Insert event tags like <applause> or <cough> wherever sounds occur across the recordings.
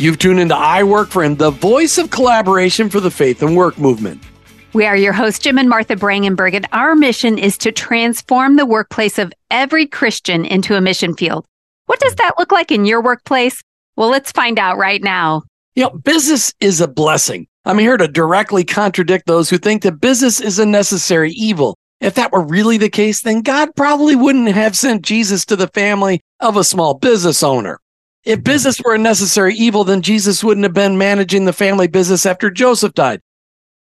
You've tuned into I Work for Him, the voice of collaboration for the faith and work movement. We are your hosts, Jim and Martha Brangenberg, and our mission is to transform the workplace of every Christian into a mission field. What does that look like in your workplace? Well, let's find out right now. You know, business is a blessing. I'm here to directly contradict those who think that business is a necessary evil. If that were really the case, then God probably wouldn't have sent Jesus to the family of a small business owner. If business were a necessary evil, then Jesus wouldn't have been managing the family business after Joseph died.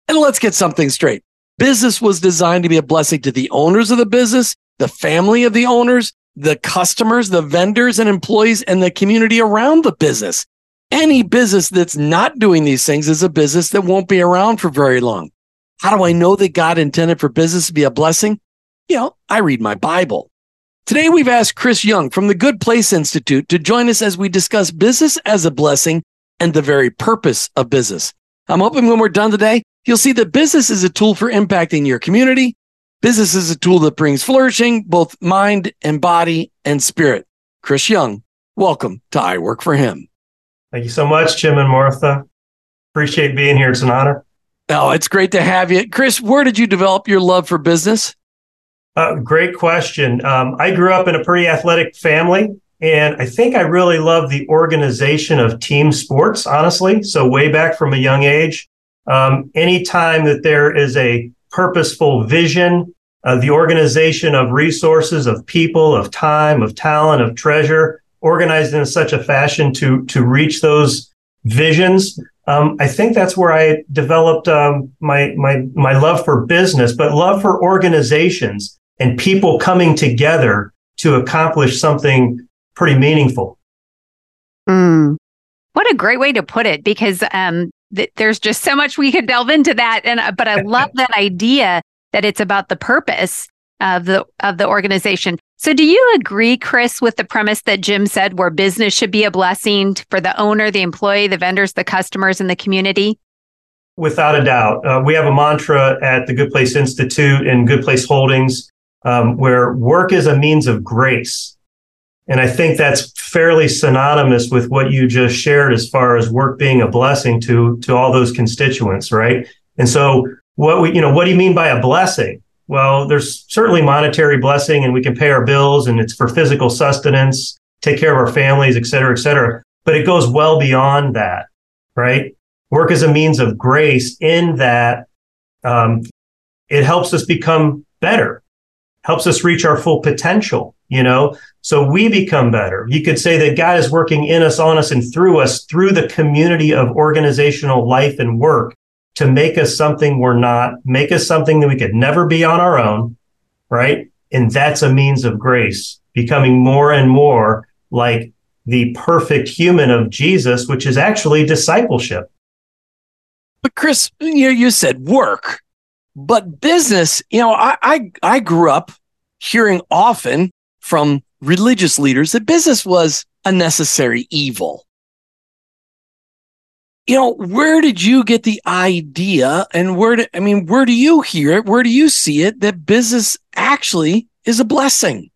And let's get something straight. Business was designed to be a blessing to the owners of the business, the family of the owners, the customers, the vendors and employees, and the community around the business. Any business that's not doing these things is a business that won't be around for very long. How do I know that God intended for business to be a blessing? You know, I read my Bible. Today, we've asked Chris Young from the Good Place Institute to join us as we discuss business as a blessing and the very purpose of business. I'm hoping when we're done today, you'll see that business is a tool for impacting your community. Business is a tool that brings flourishing, both mind and body and spirit. Chris Young, welcome to I Work for Him. Thank you so much, Jim and Martha. Appreciate being here. It's an honor. Oh, it's great to have you. Chris, where did you develop your love for business? Uh, great question. Um, I grew up in a pretty athletic family, and I think I really love the organization of team sports, honestly. So, way back from a young age, um, anytime that there is a purposeful vision, uh, the organization of resources, of people, of time, of talent, of treasure, organized in such a fashion to to reach those visions. Um, I think that's where I developed um, my my my love for business, but love for organizations and people coming together to accomplish something pretty meaningful. Mm. What a great way to put it, because um, th- there's just so much we could delve into that. And uh, but I <laughs> love that idea that it's about the purpose of the of the organization. So, do you agree, Chris, with the premise that Jim said, where business should be a blessing for the owner, the employee, the vendors, the customers, and the community? Without a doubt, uh, we have a mantra at the Good Place Institute and Good Place Holdings um, where work is a means of grace. And I think that's fairly synonymous with what you just shared as far as work being a blessing to, to all those constituents, right? And so what we, you know, what do you mean by a blessing? Well, there's certainly monetary blessing and we can pay our bills and it's for physical sustenance, take care of our families, et cetera, et cetera. But it goes well beyond that, right? Work is a means of grace in that um, it helps us become better helps us reach our full potential, you know? So we become better. You could say that God is working in us, on us, and through us through the community of organizational life and work to make us something we're not, make us something that we could never be on our own, right? And that's a means of grace, becoming more and more like the perfect human of Jesus, which is actually discipleship. But Chris, you you said work. But business, you know, I, I, I grew up hearing often from religious leaders that business was a necessary evil. You know, where did you get the idea and where do, I mean, where do you hear it? Where do you see it that business actually is a blessing?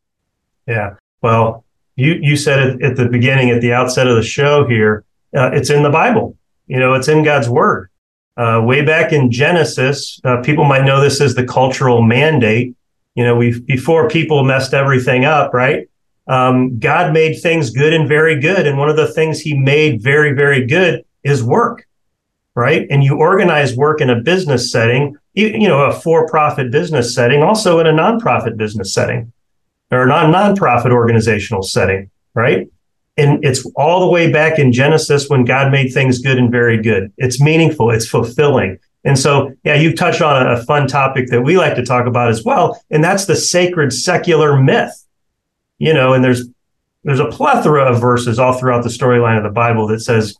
Yeah. Well, you, you said it at the beginning, at the outset of the show here. Uh, it's in the Bible. You know, it's in God's word. Uh, way back in Genesis, uh, people might know this as the cultural mandate. You know, we before people messed everything up, right? Um, God made things good and very good, and one of the things He made very, very good is work, right? And you organize work in a business setting, you, know, a for-profit business setting, also in a nonprofit business setting, or a non nonprofit organizational setting, right? And it's all the way back in Genesis when God made things good and very good. It's meaningful, it's fulfilling. And so, yeah, you've touched on a, fun topic that we like to talk about as well, and that's the sacred secular myth. You know, and there's there's a plethora of verses all throughout the storyline of the Bible that says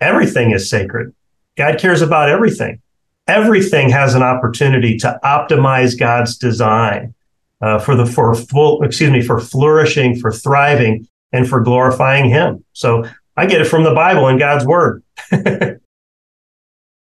everything is sacred. God cares about everything. Everything has an opportunity to optimize God's design uh, for the for full excuse me for flourishing, for thriving, and for glorifying him. So I get it from the Bible and God's word. <laughs>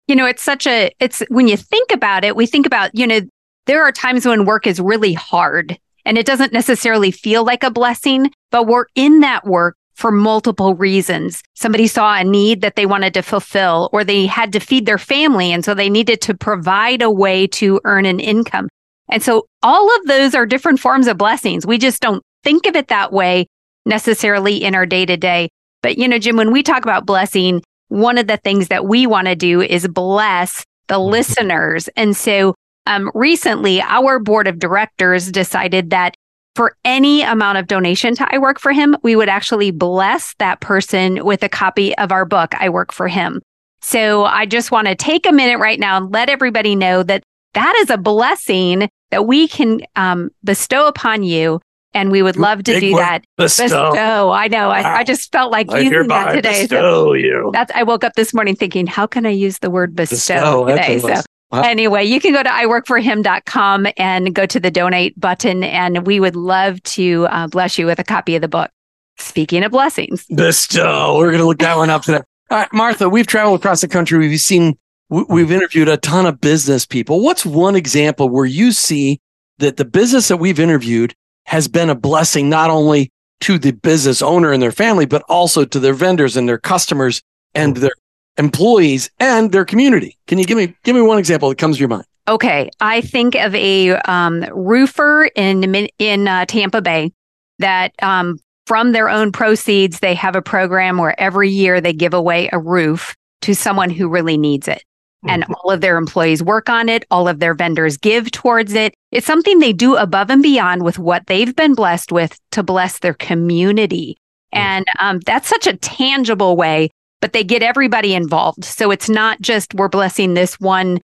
you know, it's such a, it's when you think about it, we think about, you know, there are times when work is really hard and it doesn't necessarily feel like a blessing, but we're in that work for multiple reasons. Somebody saw a need that they wanted to fulfill, or they had to feed their family. And so they needed to provide a way to earn an income. And so all of those are different forms of blessings. We just don't think of it that way necessarily in our day to day. But, you know, Jim, when we talk about blessing, one of the things that we want to do is bless the mm-hmm. listeners. And so um, recently, our board of directors decided that for any amount of donation to I Work for Him, we would actually bless that person with a copy of our book, I Work for Him. So I just want to take a minute right now and let everybody know that that is a blessing that we can um, bestow upon you. And we would love to Big do that. Bestow. bestow. I know. I, I, just felt like I using that today. Bestow so you. That's. I woke up this morning thinking, how can I use the word bestow, bestow today? So Anyway, you can go to iworkforhim.com and go to the donate button, and we would love to uh, bless you with a copy of the book. Speaking of blessings, bestow. We're going to look that one up today. <laughs> All right, Martha, we've traveled across the country. We've seen, we've interviewed a ton of business people. What's one example where you see that the business that we've interviewed has been a blessing not only to the business owner and their family, but also to their vendors and their customers and their employees and their community. Can you give me give me one example that comes to your mind? Okay, I think of a um, roofer in in uh, Tampa Bay that um, from their own proceeds they have a program where every year they give away a roof to someone who really needs it. And mm-hmm. all of their employees work on it. All of their vendors give towards it. It's something they do above and beyond with what they've been blessed with to bless their community. Mm-hmm. And um, that's such a tangible way but they get everybody involved. So it's not just we're blessing this one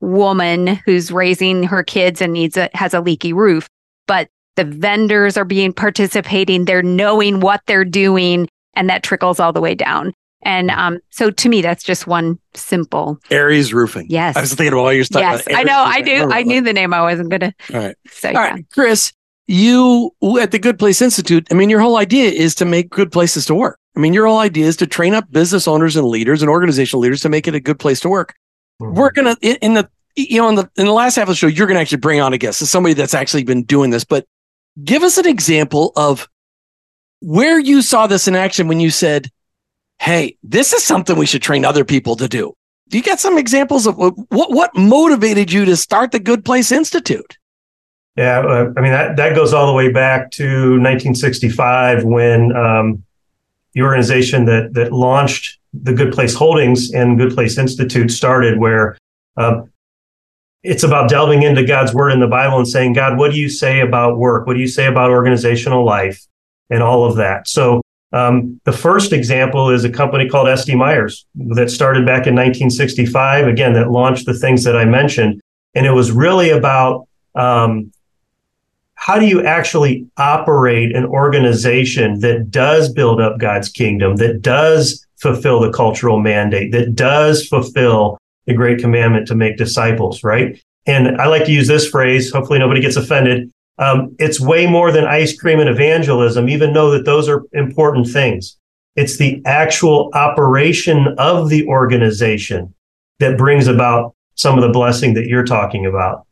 woman who's raising her kids and needs a has a leaky roof, but the vendors are being participating, they're knowing what they're doing, and that trickles all the way down. And um, so to me, that's just one simple Aries Roofing. Yes. I was thinking about all your stuff. Yes, I know. I do. I knew the name. I wasn't gonna. All right. So, all yeah. right, Chris, you at the Good Place Institute. I mean, your whole idea is to make good places to work. I mean, your whole idea is to train up business owners and leaders and organizational leaders to make it a good place to work. Mm-hmm. We're gonna in, in, the you know in the in the last half of the show, you're gonna actually bring on a guest, so somebody that's actually been doing this. But give us an example of where you saw this in action when you said, "Hey, this is something we should train other people to do." Do you got some examples of what what motivated you to start the Good Place Institute? Yeah, uh, I mean that that goes all the way back to 1965 when um, the organization that that launched the Good Place Holdings and Good Place Institute started, where uh, it's about delving into God's word in the Bible and saying, God, what do you say about work? What do you say about organizational life and all of that? So um, the first example is a company called SD Myers that started back in 1965. Again, that launched the things that I mentioned, and it was really about um, how do you actually operate an organization that does build up God's kingdom, that does fulfill the cultural mandate, that does fulfill the great commandment to make disciples, right? And I like to use this phrase, hopefully nobody gets offended. Um, it's way more than ice cream and evangelism, even though that those are important things. It's the actual operation of the organization that brings about some of the blessing that you're talking about.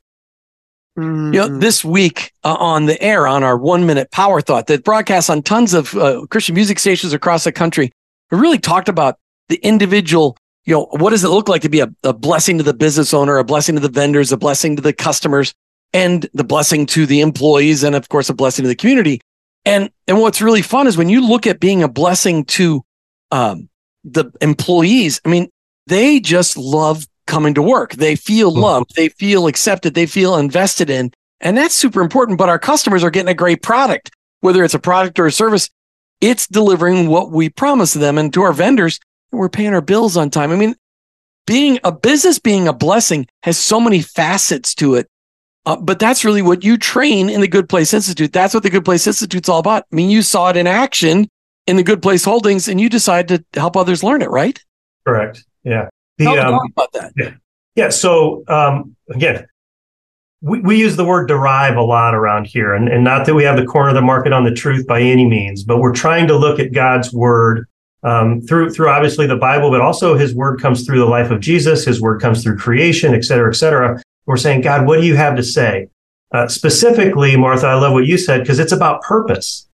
Mm-hmm. You know, this week uh, on the air on our one minute power thought that broadcasts on tons of uh, Christian music stations across the country, we really talked about the individual. You know, what does it look like to be a, a blessing to the business owner, a blessing to the vendors, a blessing to the customers, and the blessing to the employees, and of course, a blessing to the community. And and what's really fun is when you look at being a blessing to um, the employees. I mean, they just love coming to work. They feel mm-hmm. loved, they feel accepted, they feel invested in. And that's super important. But our customers are getting a great product, whether it's a product or a service, it's delivering what we promised them. And to our vendors, we're paying our bills on time. I mean, being a business, being a blessing has so many facets to it. Uh, but that's really what you train in the Good Place Institute. That's what the Good Place Institute's all about. I mean, you saw it in action in the Good Place Holdings and you decided to help others learn it, right? Correct. Yeah. The, Talk um, about that. Yeah. Yeah. So um, again, we, we use the word derive a lot around here, and, and not that we have the corner of the market on the truth by any means, but we're trying to look at God's word um, through through obviously the Bible, but also His word comes through the life of Jesus. His word comes through creation, et cetera, et cetera. We're saying, God, what do you have to say? Uh, specifically, Martha, I love what you said because it's about purpose.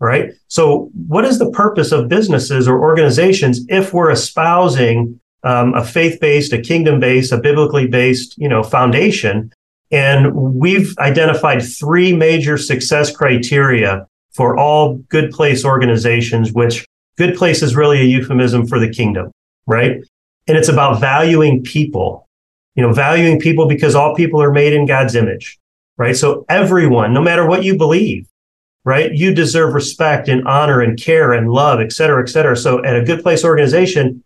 right? So, what is the purpose of businesses or organizations if we're espousing um, a faith-based, a kingdom-based, a biblically based, you know, foundation? And we've identified three major success criteria for all good place organizations, which good place is really a euphemism for the kingdom, right? And it's about valuing people, you know, valuing people because all people are made in God's image, right? So everyone, no matter what you believe, right? You deserve respect and honor and care and love, et cetera, et cetera. So at a good place organization,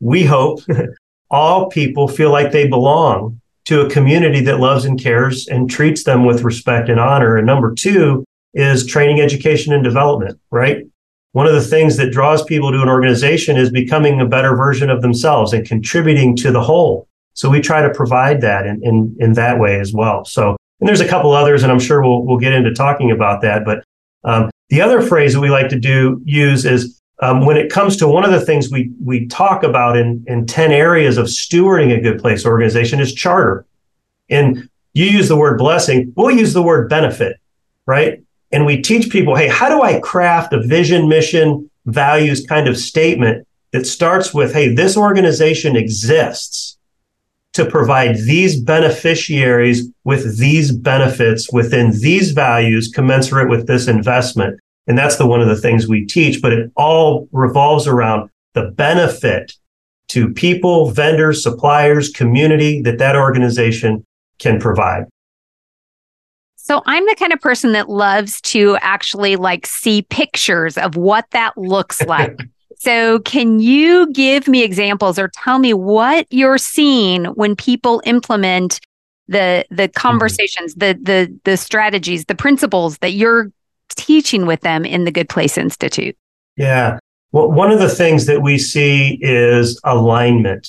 we hope <laughs> all people feel like they belong to a community that loves and cares and treats them with respect and honor. And number two is training, education, and development, right? One of the things that draws people to an organization is becoming a better version of themselves and contributing to the whole. So we try to provide that in, in, in that way as well. So, and there's a couple others, and I'm sure we'll, we'll get into talking about that. But um, the other phrase that we like to do use is um, when it comes to one of the things we we talk about in in ten areas of stewarding a good place organization is charter, and you use the word blessing. We'll use the word benefit, right? And we teach people, hey, how do I craft a vision, mission, values kind of statement that starts with, hey, this organization exists to provide these beneficiaries with these benefits within these values commensurate with this investment. And that's the one of the things we teach, but it all revolves around the benefit to people, vendors, suppliers, community that that organization can provide. So I'm the kind of person that loves to actually like see pictures of what that looks like. <laughs> So, can you give me examples or tell me what you're seeing when people implement the the mm-hmm. conversations, mm-hmm. the the the strategies, the principles that you're teaching with them in the Good Place Institute? Yeah. Well, one of the things that we see is alignment.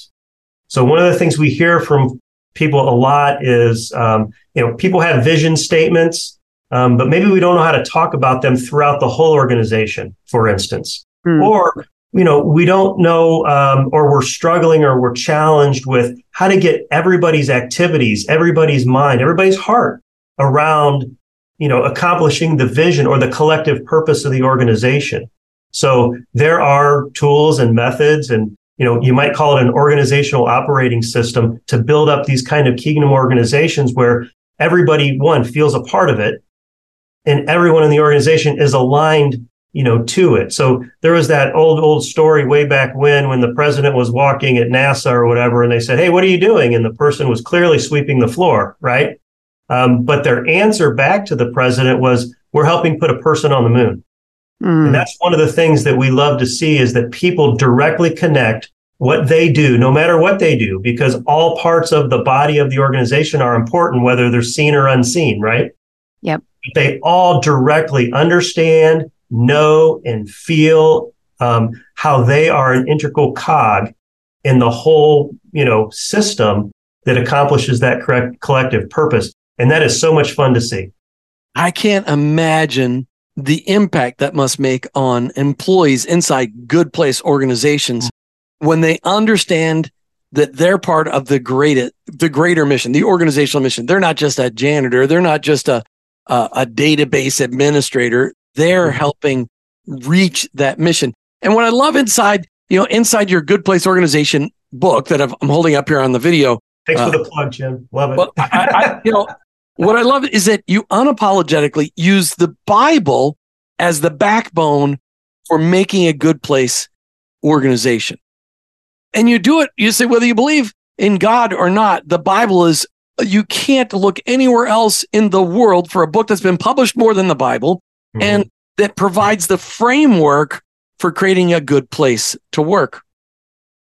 So, one of the things we hear from people a lot is, um, you know, people have vision statements, um, but maybe we don't know how to talk about them throughout the whole organization, for instance. Mm. Or you know, we don't know, um, or we're struggling or we're challenged with how to get everybody's activities, everybody's mind, everybody's heart around, you know, accomplishing the vision or the collective purpose of the organization. So there are tools and methods and, you know, you might call it an organizational operating system to build up these kind of kingdom organizations where everybody, one, feels a part of it and everyone in the organization is aligned you know, to it. So there was that old, old story way back when, when the president was walking at NASA or whatever, and they said, Hey, what are you doing? And the person was clearly sweeping the floor, right? Um, but their answer back to the president was, We're helping put a person on the moon. Mm. And that's one of the things that we love to see is that people directly connect what they do, no matter what they do, because all parts of the body of the organization are important, whether they're seen or unseen, right? Yep. They all directly understand know and feel um, how they are an integral cog in the whole, you know, system that accomplishes that correct collective purpose. And that is so much fun to see. I can't imagine the impact that must make on employees inside good place organizations when they understand that they're part of the greater the greater mission, the organizational mission. They're not just a janitor, they're not just a a, a database administrator they're mm-hmm. helping reach that mission. And what I love inside, you know, inside your Good Place organization book that i am holding up here on the video. Thanks uh, for the plug, Jim. Love it. Well, I, I, <laughs> you know, what I love is that you unapologetically use the Bible as the backbone for making a good place organization. And you do it, you say, whether you believe in God or not, the Bible is, you can't look anywhere else in the world for a book that's been published more than the Bible mm-hmm. and that provides the framework for creating a good place to work.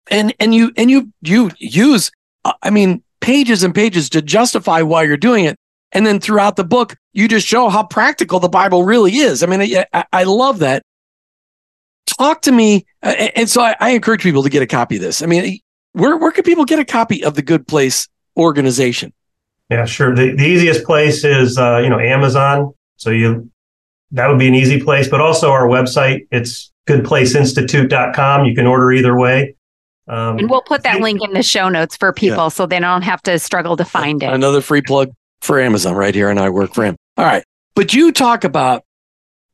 And and you and you you use uh, I mean pages and pages to justify why you're doing it. And then throughout the book, you just show how practical the Bible really is. I mean, I, I love that. Talk to me. Uh, and so I, I, encourage people to get a copy of this. I mean, where, where can people get a copy of the Good Place organization? Yeah, sure. The, the easiest place is, uh, you know, Amazon. So you that would be an easy place. But also our website, it's goodplaceinstitute.com. You can order either way. Um, and we'll put that link in the show notes for people yeah. so they don't have to struggle to find it. Another free plug for Amazon right here, and I work for him. All right. But you talk about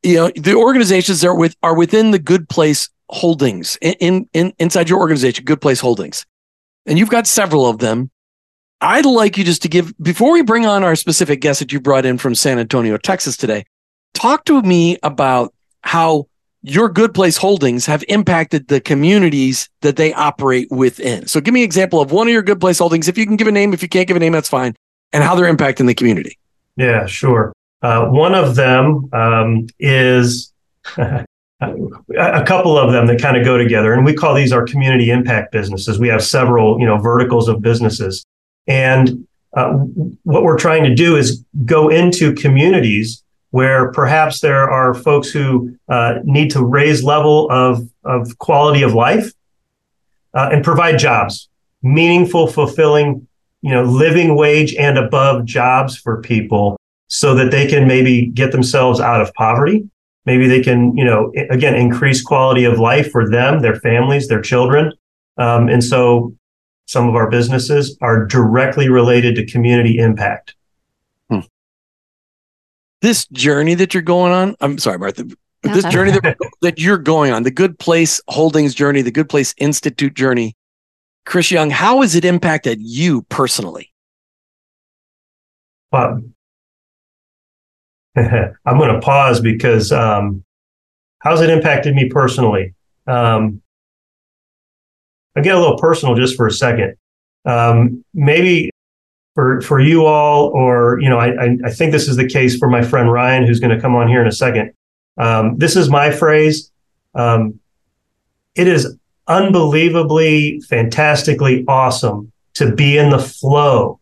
you know the organizations that are with are within the Good Place Holdings in, in inside your organization, Good Place Holdings, and you've got several of them. I'd like you just to give before we bring on our specific guest that you brought in from San Antonio, Texas today. Talk to me about how your good place holdings have impacted the communities that they operate within. So give me an example of one of your good place holdings. If you can give a name, if you can't give a name, that's fine. And how they're impacting the community. Yeah, sure. Uh, one of them um, is <laughs> a couple of them that kind of go together, and we call these our community impact businesses. We have several, you know, verticals of businesses, and uh, what we're trying to do is go into communities where perhaps there are folks who uh, need to raise level of, of quality of life uh, and provide jobs, meaningful, fulfilling, you know, living wage and above jobs for people so that they can maybe get themselves out of poverty. Maybe they can, you know, again, increase quality of life for them, their families, their children. Um, and so some of our businesses are directly related to community impact this journey that you're going on, I'm sorry, Martha, this journey that, that you're going on, the Good Place Holdings journey, the Good Place Institute journey, Chris Young, how has it impacted you personally? Well, <laughs> I'm going to pause because um, how's it impacted me personally? Um, I'll get a little personal just for a second. Um, maybe for for you all, or you know, I I think this is the case for my friend Ryan, who's going to come on here in a second. Um, this is my phrase. Um, it is unbelievably, fantastically awesome to be in the flow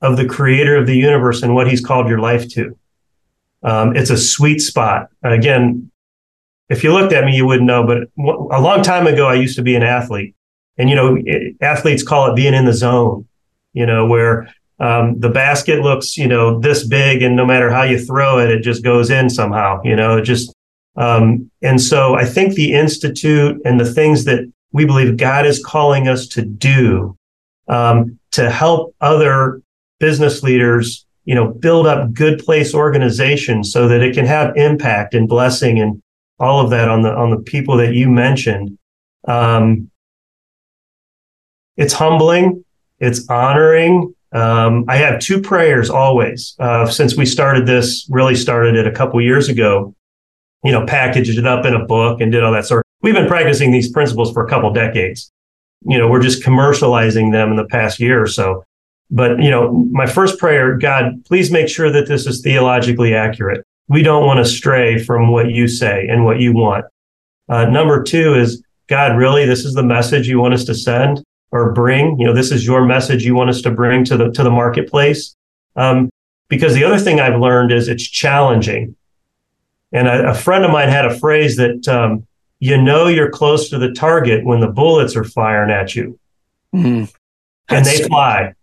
of the creator of the universe and what he's called your life to. Um, it's a sweet spot. Again, if you looked at me, you wouldn't know, but a long time ago, I used to be an athlete. And, you know, athletes call it being in the zone you know, where um, the basket looks, you know, this big, and no matter how you throw it, it just goes in somehow. You know, it just. Um, and so I think the institute and the things that we believe God is calling us to do um, to help other business leaders, you know, build up good place organizations so that it can have impact and blessing and all of that on the on the people that you mentioned. Um, it's humbling it's honoring. Um, I have two prayers always uh, since we started this. Really started it a couple years ago. You know, packaged it up in a book and did all that sort. We've been practicing these principles for a couple decades. You know, we're just commercializing them in the past year or so. But you know, my first prayer, God, please make sure that this is theologically accurate. We don't want to stray from what you say and what you want. Uh, number two is, God, really, this is the message you want us to send or bring. You know, this is your message you want us to bring to the to the marketplace. Um, because the other thing I've learned is it's challenging. And a, a friend of mine had a phrase that um, you know you're close to the target when the bullets are firing at you, mm. and they fly,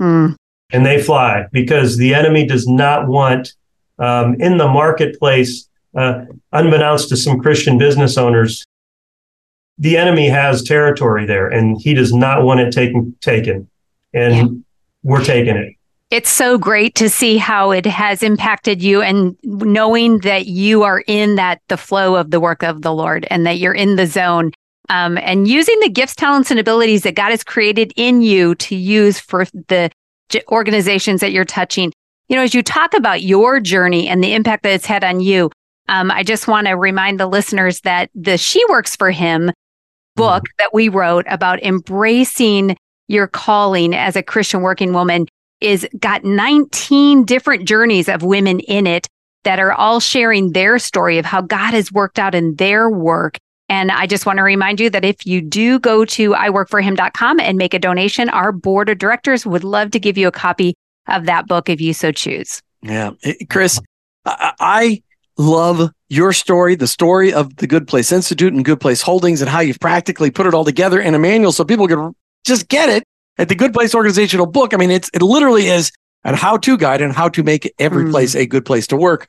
mm. and they fly because the enemy does not want um, in the marketplace. Uh, unbeknownst to some Christian business owners, the enemy has territory there and he does not want it taken taken. And yeah. we're taking it. It's so great to see how it has impacted you and knowing that you are in that the flow of the work of the lord and that you're in the zone um, and using the gifts talents and abilities that god has created in you to use for the organizations that you're touching. You know as you talk about your journey and the impact that it's had on you um, I just want to remind the listeners that the She Works for Him book that we wrote about embracing your calling as a Christian working woman is got 19 different journeys of women in it that are all sharing their story of how God has worked out in their work. And I just want to remind you that if you do go to iworkforhim.com and make a donation, our board of directors would love to give you a copy of that book if you so choose. Yeah. Chris, I love your story, the story of the Good Place Institute and Good Place Holdings, and how you've practically put it all together in a manual so people can just get it at the Good Place organizational book. I mean, it's it literally is a how-to guide and how to make every mm. place a good place to work.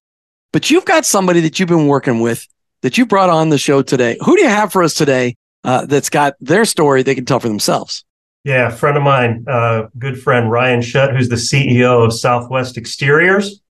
But you've got somebody that you've been working with that you brought on the show today. Who do you have for us today uh, that's got their story they can tell for themselves? Yeah, a friend of mine, uh, good friend Ryan Shutt, who's the CEO of Southwest Exteriors.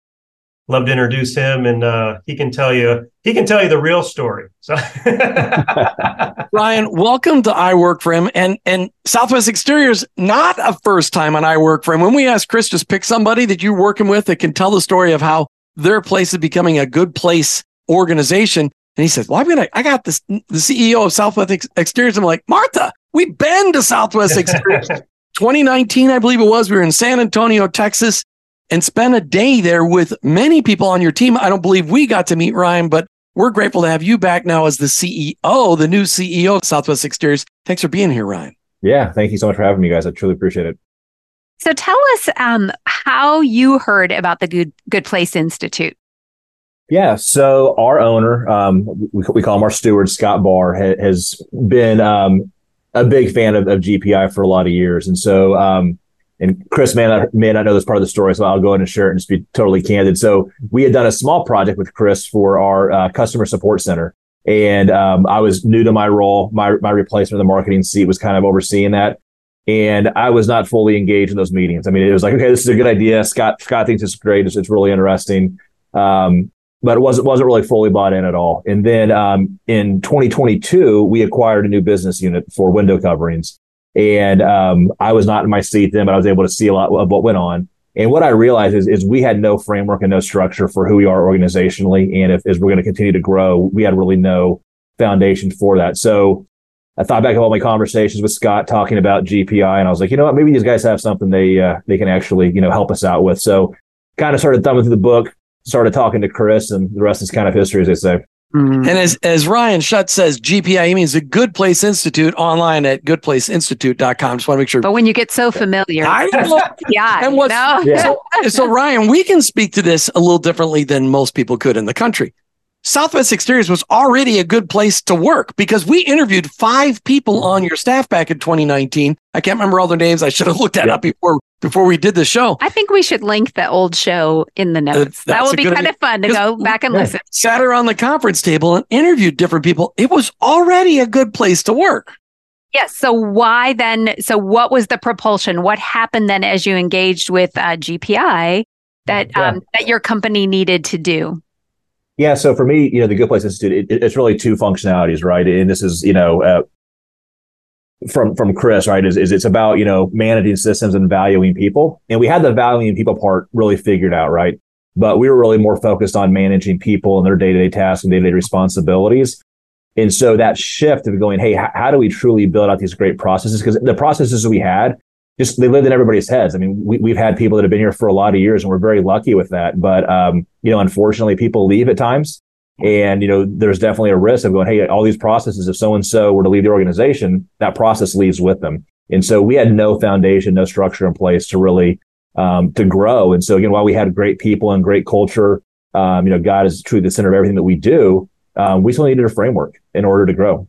Love to introduce him, and uh, he can tell you he can tell you the real story. So, <laughs> Ryan, welcome to I Work for Him, and and Southwest Exteriors not a first time on I Work for Him. When we asked Chris, just pick somebody that you're working with that can tell the story of how their place is becoming a good place organization. And he said, "Well, I'm gonna. I got this. The CEO of Southwest Exteriors. I'm like, Martha, we've been to Southwest <laughs> Exteriors. 2019, I believe it was. We were in San Antonio, Texas, and spent a day there with many people on your team. I don't believe we got to meet Ryan, but we're grateful to have you back now as the CEO, the new CEO of Southwest Exteriors. Thanks for being here, Ryan. Yeah, thank you so much for having me, guys. I truly appreciate it. So tell us um, how you heard about the Good Good Place Institute. Yeah, so our owner, um, we, we call him our steward, Scott Barr, ha- has been um, a big fan of, of, GPI for a lot of years, and so um, and Chris may not, may not know this part of the story, so I'll go ahead and share it and just be totally candid. So we had done a small project with Chris for our uh, customer support center. And um, I was new to my role. My, my replacement in the marketing seat was kind of overseeing that. And I was not fully engaged in those meetings. I mean, it was like, okay, this is a good idea. Scott, Scott thinks it's great. It's, it's really interesting. Um, but it wasn't, wasn't really fully bought in at all. And then um, in 2022, we acquired a new business unit for window coverings. And um, I was not in my seat then, but I was able to see a lot of what went on. And what I realized is, is we had no framework and no structure for who we are organizationally. And if as we're going to continue to grow, we had really no foundation for that. So I thought back of all my conversations with Scott talking about GPI, and I was like, you know what, maybe these guys have something they uh, they can actually you know help us out with. So kind of started thumbing through the book, started talking to Chris, and the rest is kind of history, as they say. Mm-hmm. And as, as Ryan Shutt says, GPI means a Good Place Institute online at goodplaceinstitute.com. Just want to make sure. But when you get so familiar, I know. yeah. And what's, yeah. So, <laughs> so, Ryan, we can speak to this a little differently than most people could in the country. Southwest Exteriors was already a good place to work because we interviewed five people on your staff back in 2019. I can't remember all their names. I should have <laughs> looked that up before before we did the show. I think we should link the old show in the notes. that would be kind idea. of fun to go back and yeah. listen. Sat around the conference table and interviewed different people. It was already a good place to work. Yes. So why then? So what was the propulsion? What happened then as you engaged with uh, GPI that yeah. um, that your company needed to do? Yeah. So for me, you know, the Good Place Institute, it, it's really two functionalities, right? And this is, you know, uh, from from Chris, right? Is, is it's about you know managing systems and valuing people, and we had the valuing people part really figured out, right? But we were really more focused on managing people and their day to day tasks and day to day responsibilities. And so that shift of going, hey, how do we truly build out these great processes? Because the processes we had just they lived in everybody's heads. I mean, we, we've had people that have been here for a lot of years, and we're very lucky with that. But um, you know, unfortunately, people leave at times, and you know, there's definitely a risk of going, hey, all these processes. If so and so were to leave the organization, that process leaves with them. And so we had no foundation, no structure in place to really um, to grow. And so again, while we had great people and great culture, um, you know, God is truly the center of everything that we do. Um, we still needed a framework in order to grow.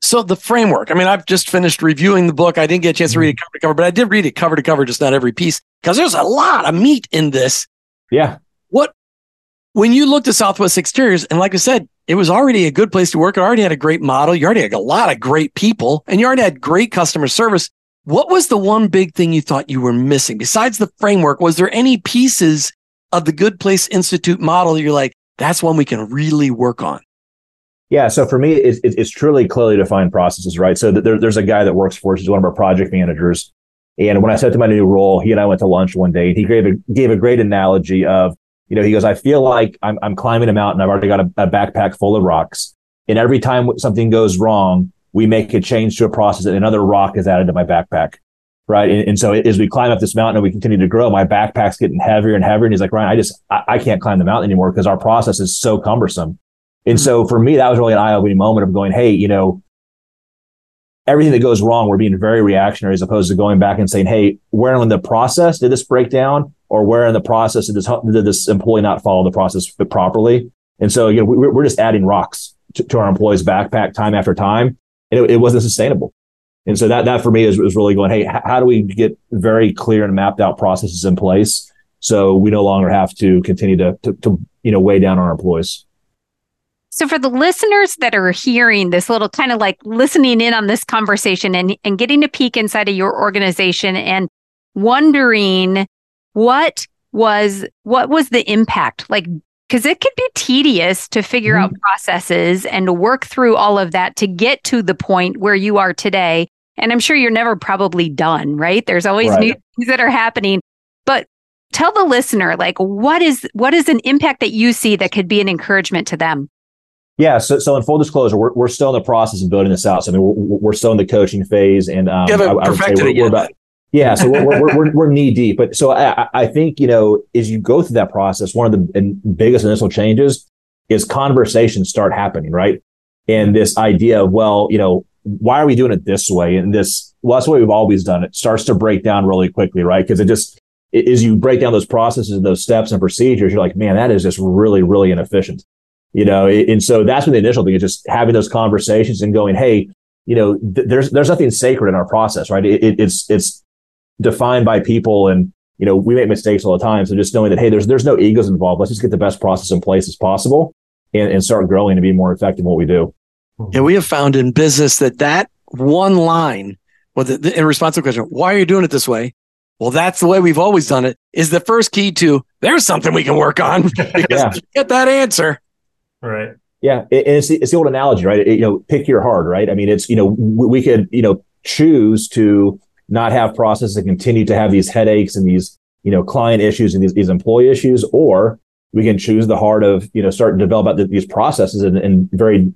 So the framework. I mean, I've just finished reviewing the book. I didn't get a chance to read it mm-hmm. cover to cover, but I did read it cover to cover, just not every piece, because there's a lot of meat in this. Yeah. What when you looked at Southwest Exteriors, and like I said, it was already a good place to work. It already had a great model. You already had a lot of great people, and you already had great customer service. What was the one big thing you thought you were missing besides the framework? Was there any pieces of the Good Place Institute model you're like, that's one we can really work on? Yeah. So for me, it's, it's truly clearly defined processes, right? So there, there's a guy that works for us, he's one of our project managers. And when I stepped to my new role, he and I went to lunch one day and he gave a, gave a great analogy of, you know, he goes, I feel like I'm, I'm climbing a mountain. I've already got a, a backpack full of rocks. And every time something goes wrong, we make a change to a process and another rock is added to my backpack. Right. And, and so as we climb up this mountain and we continue to grow, my backpack's getting heavier and heavier. And he's like, Ryan, I just, I, I can't climb the mountain anymore because our process is so cumbersome. And mm-hmm. so for me, that was really an eye opening moment of going, Hey, you know, everything that goes wrong, we're being very reactionary as opposed to going back and saying, Hey, where in the process did this break down? Or where in the process did this, did this employee not follow the process properly? And so, you know, we, we're just adding rocks to, to, our employees backpack time after time. And it, it wasn't sustainable. And so that, that for me is, is really going, Hey, how do we get very clear and mapped out processes in place? So we no longer have to continue to, to, to you know, weigh down our employees. So, for the listeners that are hearing this little kind of like listening in on this conversation and, and getting a peek inside of your organization and wondering what was what was the impact? Like, because it can be tedious to figure mm-hmm. out processes and to work through all of that to get to the point where you are today. And I'm sure you're never probably done, right? There's always right. new things that are happening. But tell the listener, like, what is what is an impact that you see that could be an encouragement to them? Yeah, so, so in full disclosure, we're, we're still in the process of building this out. So I mean, we're, we're still in the coaching phase, and um, I, I, would say we're, we're about yeah, so we're, we're, we're, we're, knee deep. But so I, I think, you know, as you go through that process, one of the biggest initial changes is conversations start happening, right? And this idea of, well, you know, why are we doing it this way? And this, well, that's the way we've always done it, starts to break down really quickly, right? Because it just, as you break down those processes and those steps and procedures, you're like, man, that is just really, really inefficient. You know, and so that's when the initial thing is just having those conversations and going, hey, you know, th- there's there's nothing sacred in our process, right? It, it, it's it's defined by people and you know we make mistakes all the time. So just knowing that hey there's there's no egos involved. Let's just get the best process in place as possible and, and start growing to be more effective in what we do. And we have found in business that that one line well the, the, in response to the question why are you doing it this way? Well that's the way we've always done it is the first key to there's something we can work on. <laughs> Because yeah. get that answer right yeah and it's the, it's the old analogy right it, you know pick your heart right i mean it's you know we, we could you know choose to not have processes and continue to have these headaches and these, you know, client issues and these, these employee issues, or we can choose the heart of, you know, start to develop out these processes and, and very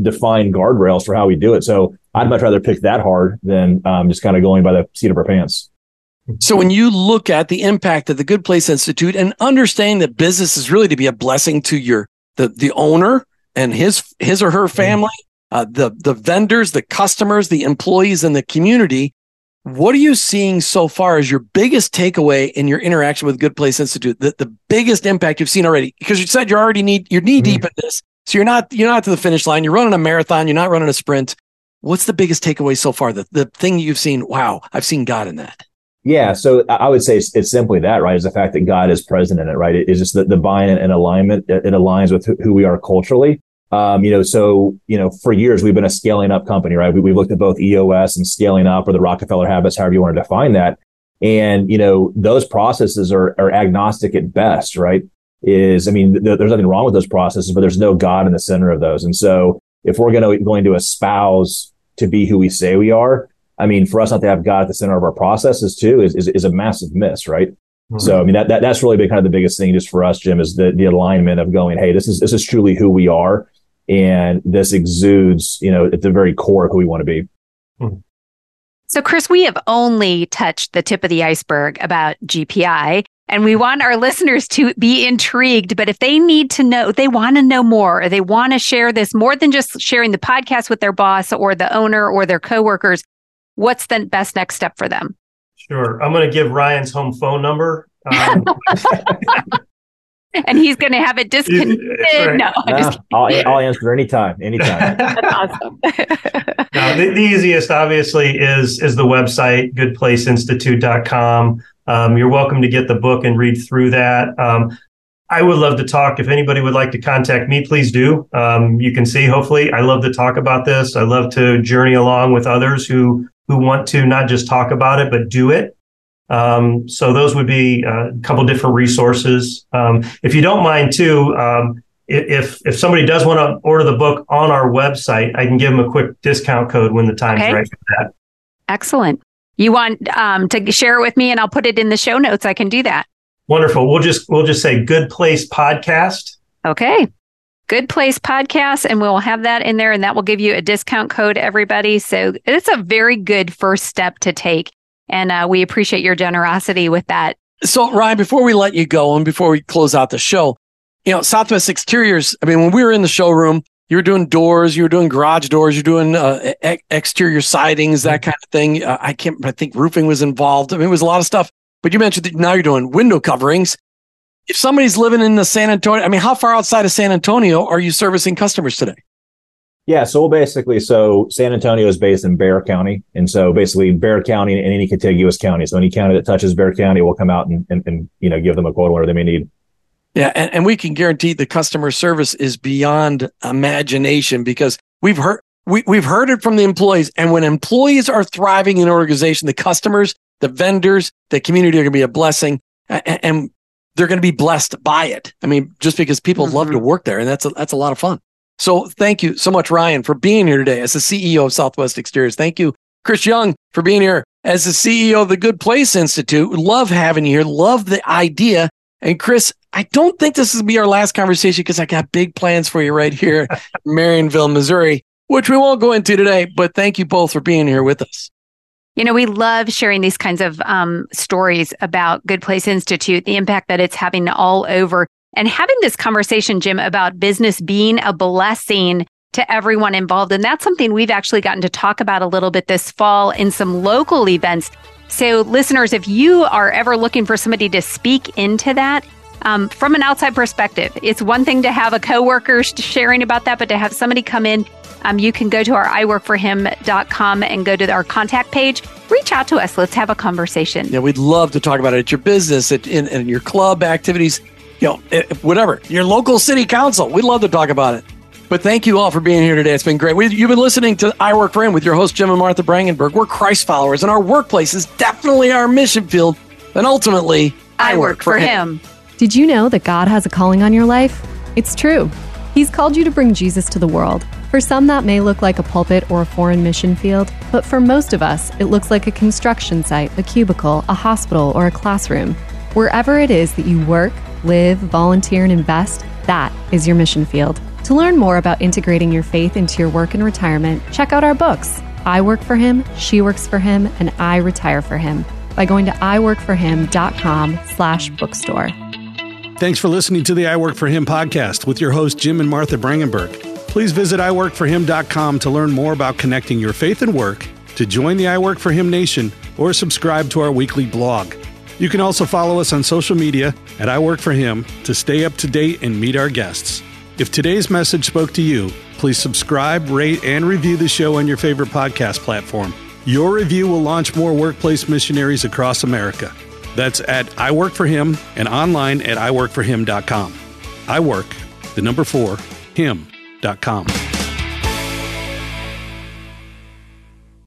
defined guardrails for how we do it. So I'd much rather pick that hard than um, just kind of going by the seat of our pants. So when you look at the impact of the Good Place Institute and understanding that business is really to be a blessing to your the the owner and his his or her family, uh, the the vendors, the customers, the employees, and the community, what are you seeing so far as your biggest takeaway in your interaction with Good Place Institute? The, the biggest impact you've seen already? Because you said you're already need you're knee deep mm. in this. So you're not you're not to the finish line. You're running a marathon, you're not running a sprint. What's the biggest takeaway so far? The the thing you've seen, wow, I've seen God in that. Yeah, so I would say it's, it's simply that, right? Is the fact that God is present in it, right? It is just the, the buy-in and alignment. It, it aligns with who we are culturally. Um, you know, so, you know, for years we've been a scaling up company, right? We, have looked at both EOS and scaling up or the Rockefeller habits, however you want to define that. And, you know, those processes are, are agnostic at best, right? Is, I mean, th- there's nothing wrong with those processes, but there's no God in the center of those. And so if we're going to, going to espouse to be who we say we are, I mean, for us not to have God at the center of our processes too is, is, is a massive miss, right? Mm-hmm. So, I mean, that, that, that's really been kind of the biggest thing just for us, Jim, is the, the alignment of going, Hey, this is, this is truly who we are and this exudes, you know, at the very core of who we want to be. Hmm. So, Chris, we have only touched the tip of the iceberg about GPI, and we want our <laughs> listeners to be intrigued. But if they need to know, they want to know more, or they want to share this more than just sharing the podcast with their boss or the owner or their coworkers, what's the best next step for them? Sure. I'm going to give Ryan's home phone number. Um, <laughs> <laughs> and he's going to have it disconnected. Right. No, no I'll, I'll, answer anytime, anytime. <laughs> That's awesome. now, the, the, easiest, obviously, is is the website goodplaceinstitute.com. Um, you're welcome to get the book and read through that. Um, I would love to talk. If anybody would like to contact me, please do. Um, you can see, hopefully, I love to talk about this. I love to journey along with others who who want to not just talk about it, but do it. Um, so those would be uh, a couple different resources. Um, if you don't mind, too, um, if if somebody does want to order the book on our website, I can give them a quick discount code when the time's okay. right for that. Excellent. You want um, to share it with me, and I'll put it in the show notes. I can do that. Wonderful. We'll just we'll just say Good Place Podcast. Okay. Good Place Podcast, and we'll have that in there, and that will give you a discount code, everybody. So it's a very good first step to take. And uh, we appreciate your generosity with that. So, Ryan, before we let you go and before we close out the show, you know, Southwest Exteriors, I mean, when we were in the showroom, you were doing doors, you were doing garage doors, you're doing uh, e- exterior sidings, that kind of thing. Uh, I can't, I think roofing was involved. I mean, it was a lot of stuff. But you mentioned that now you're doing window coverings. If somebody's living in the San Antonio, I mean, how far outside of San Antonio are you servicing customers today? Yeah, so we'll basically, so San Antonio is based in Bexar County. And so basically Bexar County and any contiguous county. So any county that touches Bexar County will come out and, and, and you know, give them a quote whatever they may need. Yeah. And, and we can guarantee the customer service is beyond imagination because we've heard, we, we've heard it from the employees. And when employees are thriving in an organization, the customers, the vendors, the community are going to be a blessing. And, they're going to be blessed by it. I mean, just because people mm-hmm. love to work there, and that's a, that's a lot of fun. So thank you so much, Ryan, for being here today as the CEO of Southwest Exteriors. Thank you, Chris Young, for being here as the CEO of the Good Place Institute. Love having you here. Love the idea. And Chris, I don't think this will be our last conversation because I got big plans for you right here in <laughs> Marionville, Missouri, which we won't go into today. But thank you both for being here with us. You know, we love sharing these kinds of um, stories about Good Place Institute, the impact that it's having all over, and having this conversation, Jim, about business being a blessing to everyone involved. And that's something we've actually gotten to talk about a little bit this fall in some local events. So, listeners, if you are ever looking for somebody to speak into that, um, from an outside perspective, it's one thing to have a coworker sharing about that, but to have somebody come in um, you can go to our iworkforhim.com and go to our contact page. Reach out to us. Let's have a conversation. Yeah, we'd love to talk about it at your business, at, in, in your club activities, you know, eh, whatever, your local city council. We'd love to talk about it. But thank you all for being here today. It's been great. We, you've been listening to I Work for Him with your host, Jim and Martha Brangenberg. We're Christ followers, and our workplace is definitely our mission field. And ultimately, I, I work, work, for him. him. Did you know that God has a calling on your life? It's true. He's called you to bring Jesus to the world. For some, that may look like a pulpit or a foreign mission field, but for most of us, it looks like a construction site, a cubicle, a hospital, or a classroom. Wherever it is that you work, live, volunteer, and invest, that is your mission field. To learn more about integrating your faith into your work and retirement, check out our books I Work for Him, She Works for Him, and I Retire for Him by going to iworkforhim.com slash bookstore. Thanks for listening to the I Work for Him podcast with your host, Jim and Martha Brangenberg. Please visit iworkforhim.com to learn more about connecting your faith and work, to join the I Work for Him Nation, or subscribe to our weekly blog. You can also follow us on social media at I Work for Him to stay up to date and meet our guests. If today's message spoke to you, please subscribe, rate, and review the show on your favorite podcast platform. Your review will launch more workplace missionaries across America. That's at I Work for Him and online at iworkforhim.com. I work, the number four, him com.